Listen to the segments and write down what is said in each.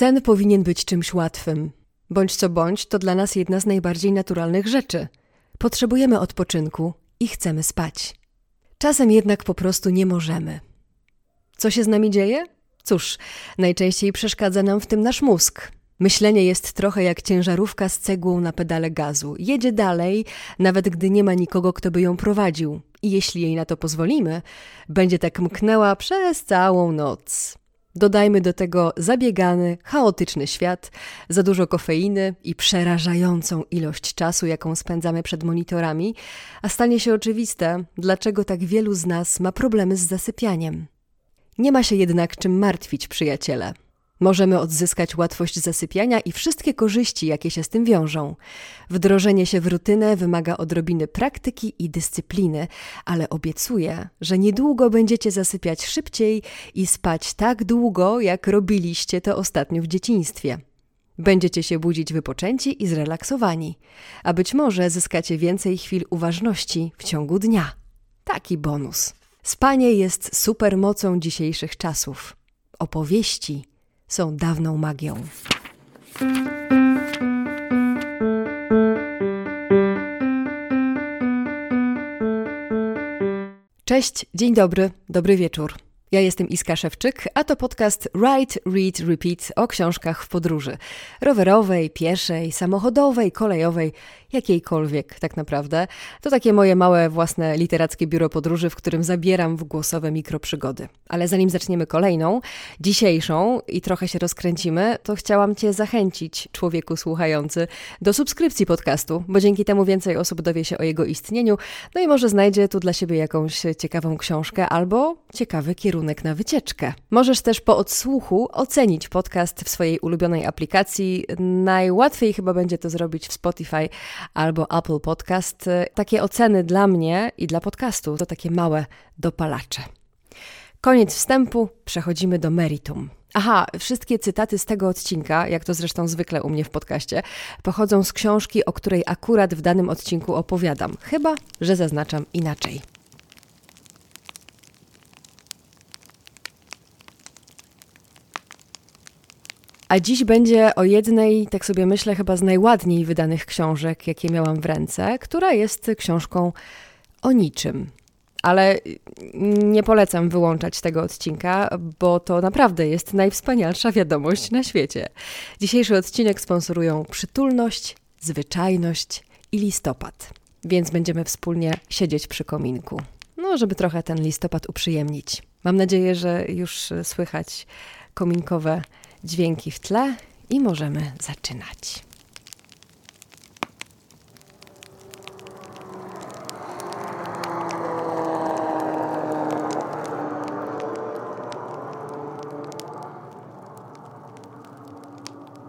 Sen powinien być czymś łatwym. Bądź co bądź, to dla nas jedna z najbardziej naturalnych rzeczy. Potrzebujemy odpoczynku i chcemy spać. Czasem jednak po prostu nie możemy. Co się z nami dzieje? Cóż, najczęściej przeszkadza nam w tym nasz mózg. Myślenie jest trochę jak ciężarówka z cegłą na pedale gazu. Jedzie dalej, nawet gdy nie ma nikogo, kto by ją prowadził. I jeśli jej na to pozwolimy, będzie tak mknęła przez całą noc. Dodajmy do tego zabiegany, chaotyczny świat, za dużo kofeiny i przerażającą ilość czasu, jaką spędzamy przed monitorami, a stanie się oczywiste, dlaczego tak wielu z nas ma problemy z zasypianiem. Nie ma się jednak czym martwić, przyjaciele. Możemy odzyskać łatwość zasypiania i wszystkie korzyści, jakie się z tym wiążą. Wdrożenie się w rutynę wymaga odrobiny praktyki i dyscypliny, ale obiecuję, że niedługo będziecie zasypiać szybciej i spać tak długo, jak robiliście to ostatnio w dzieciństwie. Będziecie się budzić wypoczęci i zrelaksowani, a być może zyskacie więcej chwil uważności w ciągu dnia. Taki bonus. Spanie jest supermocą dzisiejszych czasów. Opowieści są dawną magią. Cześć, dzień dobry, dobry wieczór. Ja jestem Iska Szewczyk, a to podcast Write, Read, Repeat o książkach w podróży. Rowerowej, pieszej, samochodowej, kolejowej, jakiejkolwiek tak naprawdę. To takie moje małe własne literackie biuro podróży, w którym zabieram w głosowe mikroprzygody. Ale zanim zaczniemy kolejną, dzisiejszą i trochę się rozkręcimy, to chciałam Cię zachęcić, człowieku słuchający, do subskrypcji podcastu, bo dzięki temu więcej osób dowie się o jego istnieniu, no i może znajdzie tu dla siebie jakąś ciekawą książkę albo ciekawy kierunek na wycieczkę. Możesz też po odsłuchu ocenić podcast w swojej ulubionej aplikacji. Najłatwiej chyba będzie to zrobić w Spotify albo Apple Podcast. Takie oceny dla mnie i dla podcastu to takie małe dopalacze. Koniec wstępu, przechodzimy do meritum. Aha, wszystkie cytaty z tego odcinka, jak to zresztą zwykle u mnie w podcaście, pochodzą z książki, o której akurat w danym odcinku opowiadam. Chyba, że zaznaczam inaczej. A dziś będzie o jednej, tak sobie myślę, chyba z najładniej wydanych książek, jakie miałam w ręce, która jest książką o niczym. Ale nie polecam wyłączać tego odcinka, bo to naprawdę jest najwspanialsza wiadomość na świecie. Dzisiejszy odcinek sponsorują przytulność, zwyczajność i listopad. Więc będziemy wspólnie siedzieć przy kominku. No, żeby trochę ten listopad uprzyjemnić. Mam nadzieję, że już słychać kominkowe dźwięki w tle i możemy zaczynać.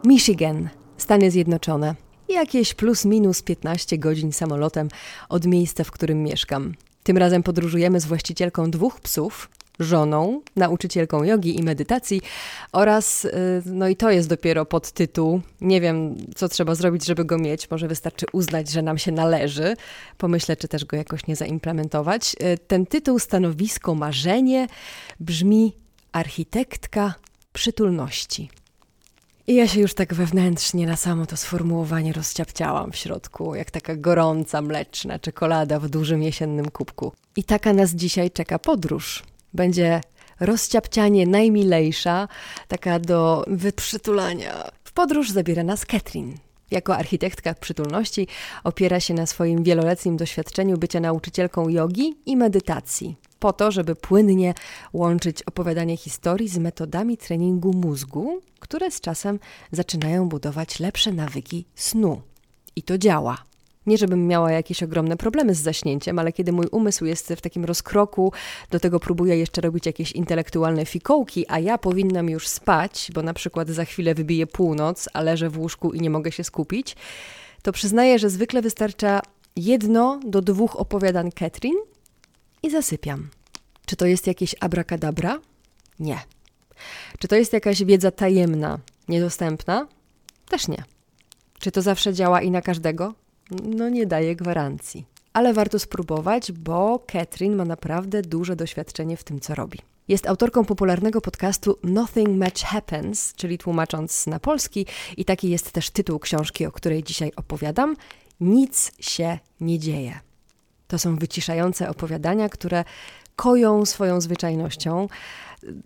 Michigan, Stany Zjednoczone. Jakieś plus minus 15 godzin samolotem od miejsca, w którym mieszkam. Tym razem podróżujemy z właścicielką dwóch psów, żoną, nauczycielką jogi i medytacji oraz, y, no i to jest dopiero podtytuł, nie wiem co trzeba zrobić, żeby go mieć, może wystarczy uznać, że nam się należy, pomyślę, czy też go jakoś nie zaimplementować. Y, ten tytuł, stanowisko, marzenie brzmi architektka przytulności. I ja się już tak wewnętrznie na samo to sformułowanie rozciapciałam w środku, jak taka gorąca, mleczna czekolada w dużym jesiennym kubku. I taka nas dzisiaj czeka podróż będzie rozciapcianie najmilejsza, taka do wyprzytulania. W podróż zabiera nas Katrin. Jako architektka przytulności opiera się na swoim wieloletnim doświadczeniu bycia nauczycielką jogi i medytacji, po to, żeby płynnie łączyć opowiadanie historii z metodami treningu mózgu, które z czasem zaczynają budować lepsze nawyki snu. I to działa. Nie, żebym miała jakieś ogromne problemy z zaśnięciem, ale kiedy mój umysł jest w takim rozkroku, do tego próbuję jeszcze robić jakieś intelektualne fikołki, a ja powinnam już spać, bo na przykład za chwilę wybije północ, a leżę w łóżku i nie mogę się skupić, to przyznaję, że zwykle wystarcza jedno do dwóch opowiadań Katrin i zasypiam. Czy to jest jakieś abracadabra? Nie. Czy to jest jakaś wiedza tajemna, niedostępna? Też nie. Czy to zawsze działa i na każdego? No nie daje gwarancji. Ale warto spróbować, bo Catherine ma naprawdę duże doświadczenie w tym, co robi. Jest autorką popularnego podcastu Nothing Much Happens, czyli tłumacząc na polski, i taki jest też tytuł książki, o której dzisiaj opowiadam. Nic się nie dzieje. To są wyciszające opowiadania, które koją swoją zwyczajnością.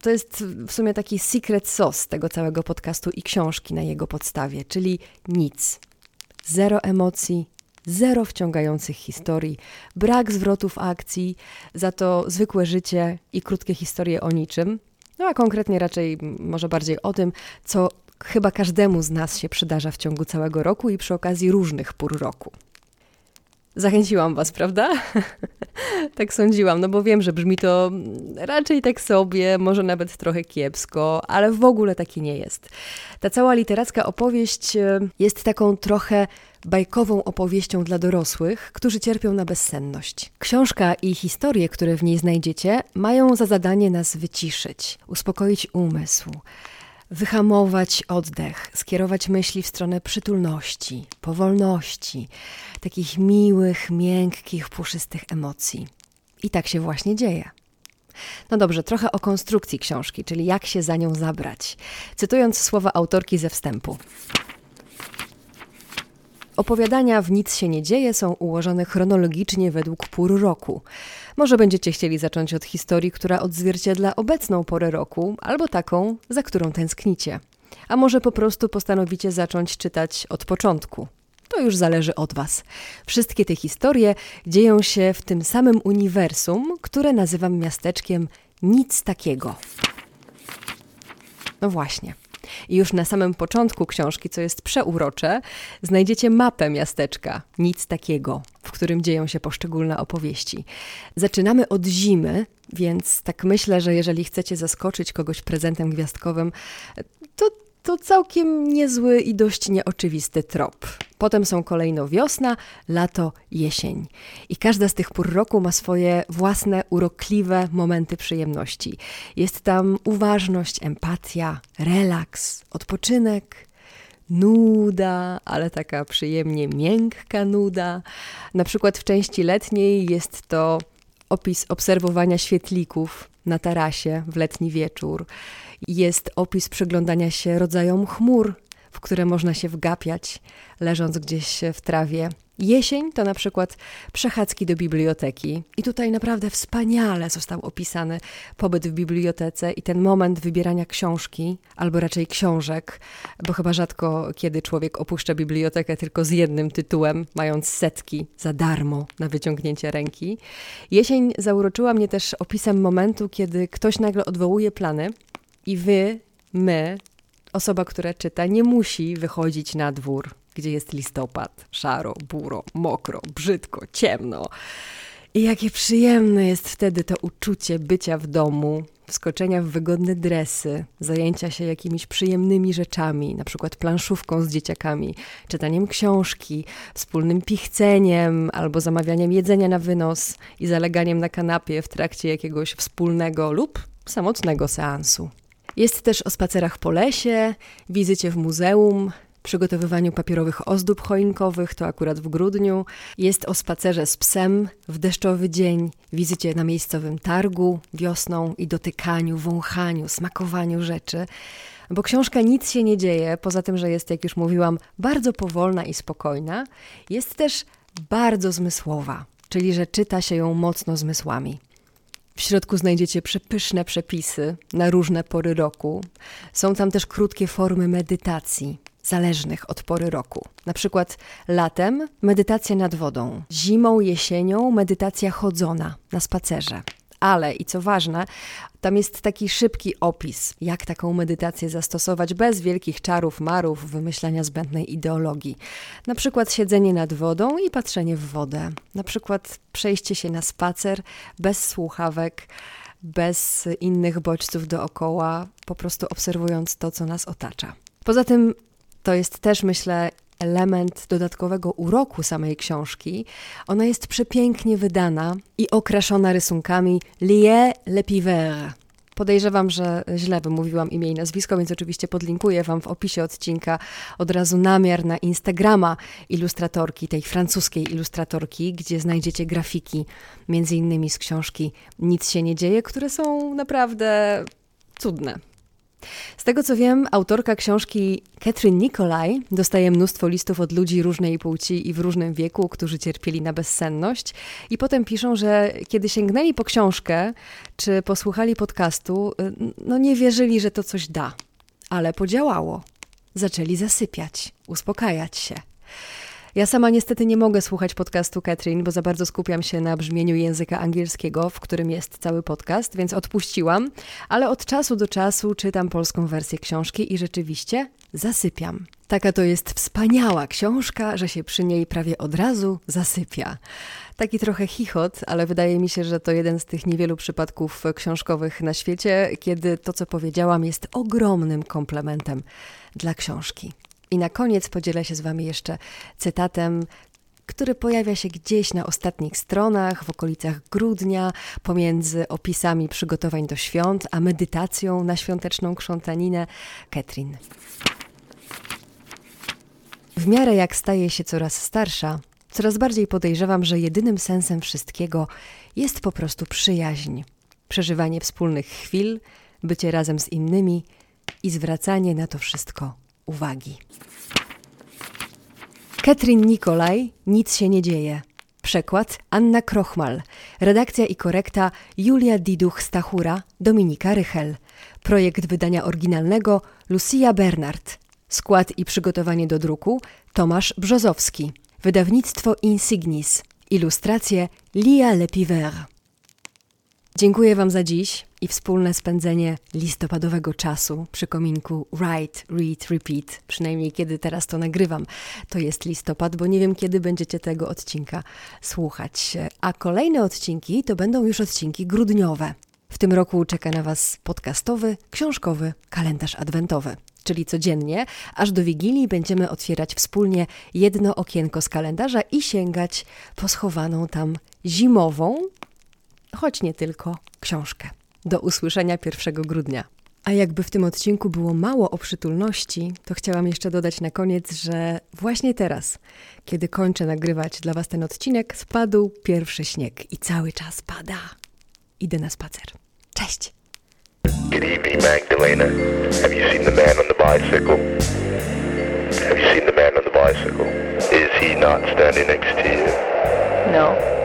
To jest w sumie taki secret sauce tego całego podcastu i książki na jego podstawie, czyli nic. Zero emocji, zero wciągających historii, brak zwrotów akcji, za to zwykłe życie i krótkie historie o niczym. No a konkretnie raczej może bardziej o tym, co chyba każdemu z nas się przydarza w ciągu całego roku i przy okazji różnych pór roku. Zachęciłam Was, prawda? tak sądziłam, no bo wiem, że brzmi to raczej tak sobie, może nawet trochę kiepsko, ale w ogóle taki nie jest. Ta cała literacka opowieść e, jest taką trochę bajkową opowieścią dla dorosłych, którzy cierpią na bezsenność. Książka i historie, które w niej znajdziecie, mają za zadanie nas wyciszyć, uspokoić umysł wyhamować oddech, skierować myśli w stronę przytulności, powolności, takich miłych, miękkich, puszystych emocji. I tak się właśnie dzieje. No dobrze, trochę o konstrukcji książki, czyli jak się za nią zabrać. Cytując słowa autorki ze wstępu. Opowiadania w Nic się nie dzieje są ułożone chronologicznie według pór roku. Może będziecie chcieli zacząć od historii, która odzwierciedla obecną porę roku, albo taką, za którą tęsknicie. A może po prostu postanowicie zacząć czytać od początku. To już zależy od Was. Wszystkie te historie dzieją się w tym samym uniwersum, które nazywam miasteczkiem Nic takiego. No właśnie. I już na samym początku książki, co jest przeurocze, znajdziecie mapę miasteczka, nic takiego, w którym dzieją się poszczególne opowieści. Zaczynamy od zimy, więc tak myślę, że jeżeli chcecie zaskoczyć kogoś prezentem gwiazdkowym, to to całkiem niezły i dość nieoczywisty trop. Potem są kolejno wiosna, lato, jesień. I każda z tych pór roku ma swoje własne, urokliwe momenty przyjemności. Jest tam uważność, empatia, relaks, odpoczynek, nuda, ale taka przyjemnie miękka nuda. Na przykład w części letniej jest to opis obserwowania świetlików na tarasie w letni wieczór. Jest opis przyglądania się rodzajom chmur, w które można się wgapiać, leżąc gdzieś w trawie. Jesień to na przykład przechadzki do biblioteki. I tutaj naprawdę wspaniale został opisany pobyt w bibliotece i ten moment wybierania książki, albo raczej książek, bo chyba rzadko kiedy człowiek opuszcza bibliotekę tylko z jednym tytułem, mając setki za darmo na wyciągnięcie ręki. Jesień zauroczyła mnie też opisem momentu, kiedy ktoś nagle odwołuje plany i wy, my, osoba, która czyta, nie musi wychodzić na dwór, gdzie jest listopad, szaro, buro, mokro, brzydko, ciemno. I jakie przyjemne jest wtedy to uczucie bycia w domu, wskoczenia w wygodne dresy, zajęcia się jakimiś przyjemnymi rzeczami, na przykład planszówką z dzieciakami, czytaniem książki, wspólnym pichceniem albo zamawianiem jedzenia na wynos i zaleganiem na kanapie w trakcie jakiegoś wspólnego lub samotnego seansu. Jest też o spacerach po lesie, wizycie w muzeum, przygotowywaniu papierowych ozdób choinkowych, to akurat w grudniu. Jest o spacerze z psem w deszczowy dzień, wizycie na miejscowym targu wiosną i dotykaniu, wąchaniu, smakowaniu rzeczy. Bo książka nic się nie dzieje, poza tym, że jest, jak już mówiłam, bardzo powolna i spokojna, jest też bardzo zmysłowa, czyli że czyta się ją mocno zmysłami. W środku znajdziecie przepyszne przepisy na różne pory roku. Są tam też krótkie formy medytacji, zależnych od pory roku. Na przykład latem medytacja nad wodą, zimą, jesienią medytacja chodzona na spacerze. Ale i co ważne, tam jest taki szybki opis, jak taką medytację zastosować bez wielkich czarów, marów, wymyślania zbędnej ideologii. Na przykład siedzenie nad wodą i patrzenie w wodę. Na przykład przejście się na spacer bez słuchawek, bez innych bodźców dookoła, po prostu obserwując to, co nas otacza. Poza tym to jest też, myślę, element dodatkowego uroku samej książki. Ona jest przepięknie wydana i okraszona rysunkami Lié le Pivert, Podejrzewam, że źle wymówiłam imię i nazwisko, więc oczywiście podlinkuję Wam w opisie odcinka od razu namiar na Instagrama ilustratorki, tej francuskiej ilustratorki, gdzie znajdziecie grafiki, między innymi z książki Nic się nie dzieje, które są naprawdę cudne. Z tego co wiem, autorka książki Catherine Nicolai dostaje mnóstwo listów od ludzi różnej płci i w różnym wieku, którzy cierpieli na bezsenność i potem piszą, że kiedy sięgnęli po książkę czy posłuchali podcastu, no nie wierzyli, że to coś da, ale podziałało. Zaczęli zasypiać, uspokajać się. Ja sama niestety nie mogę słuchać podcastu Catherine, bo za bardzo skupiam się na brzmieniu języka angielskiego, w którym jest cały podcast, więc odpuściłam, ale od czasu do czasu czytam polską wersję książki i rzeczywiście zasypiam. Taka to jest wspaniała książka, że się przy niej prawie od razu zasypia. Taki trochę chichot, ale wydaje mi się, że to jeden z tych niewielu przypadków książkowych na świecie, kiedy to, co powiedziałam, jest ogromnym komplementem dla książki. I na koniec podzielę się z Wami jeszcze cytatem, który pojawia się gdzieś na ostatnich stronach, w okolicach grudnia, pomiędzy opisami przygotowań do świąt, a medytacją na świąteczną krzątaninę Ketrin. W miarę jak staje się coraz starsza, coraz bardziej podejrzewam, że jedynym sensem wszystkiego jest po prostu przyjaźń, przeżywanie wspólnych chwil, bycie razem z innymi i zwracanie na to wszystko uwagi. Katrin Nikolaj, Nic się nie dzieje. Przekład Anna Krochmal. Redakcja i korekta Julia Diduch-Stachura, Dominika Rychel. Projekt wydania oryginalnego Lucia Bernard. Skład i przygotowanie do druku Tomasz Brzozowski. Wydawnictwo Insignis. Ilustracje Lia Lepiver. Dziękuję Wam za dziś i wspólne spędzenie listopadowego czasu przy kominku Write, Read, Repeat. Przynajmniej kiedy teraz to nagrywam, to jest listopad, bo nie wiem kiedy będziecie tego odcinka słuchać. A kolejne odcinki to będą już odcinki grudniowe. W tym roku czeka na Was podcastowy, książkowy kalendarz adwentowy. Czyli codziennie, aż do Wigilii będziemy otwierać wspólnie jedno okienko z kalendarza i sięgać po schowaną tam zimową, choć nie tylko, książkę. Do usłyszenia 1 grudnia. A jakby w tym odcinku było mało o przytulności, to chciałam jeszcze dodać na koniec, że właśnie teraz, kiedy kończę nagrywać dla Was ten odcinek, spadł pierwszy śnieg i cały czas pada. Idę na spacer. Cześć! Good evening, Magdalena. Have you seen the man on the bicycle? Have you seen the man on the bicycle? Is he not standing next to you? No.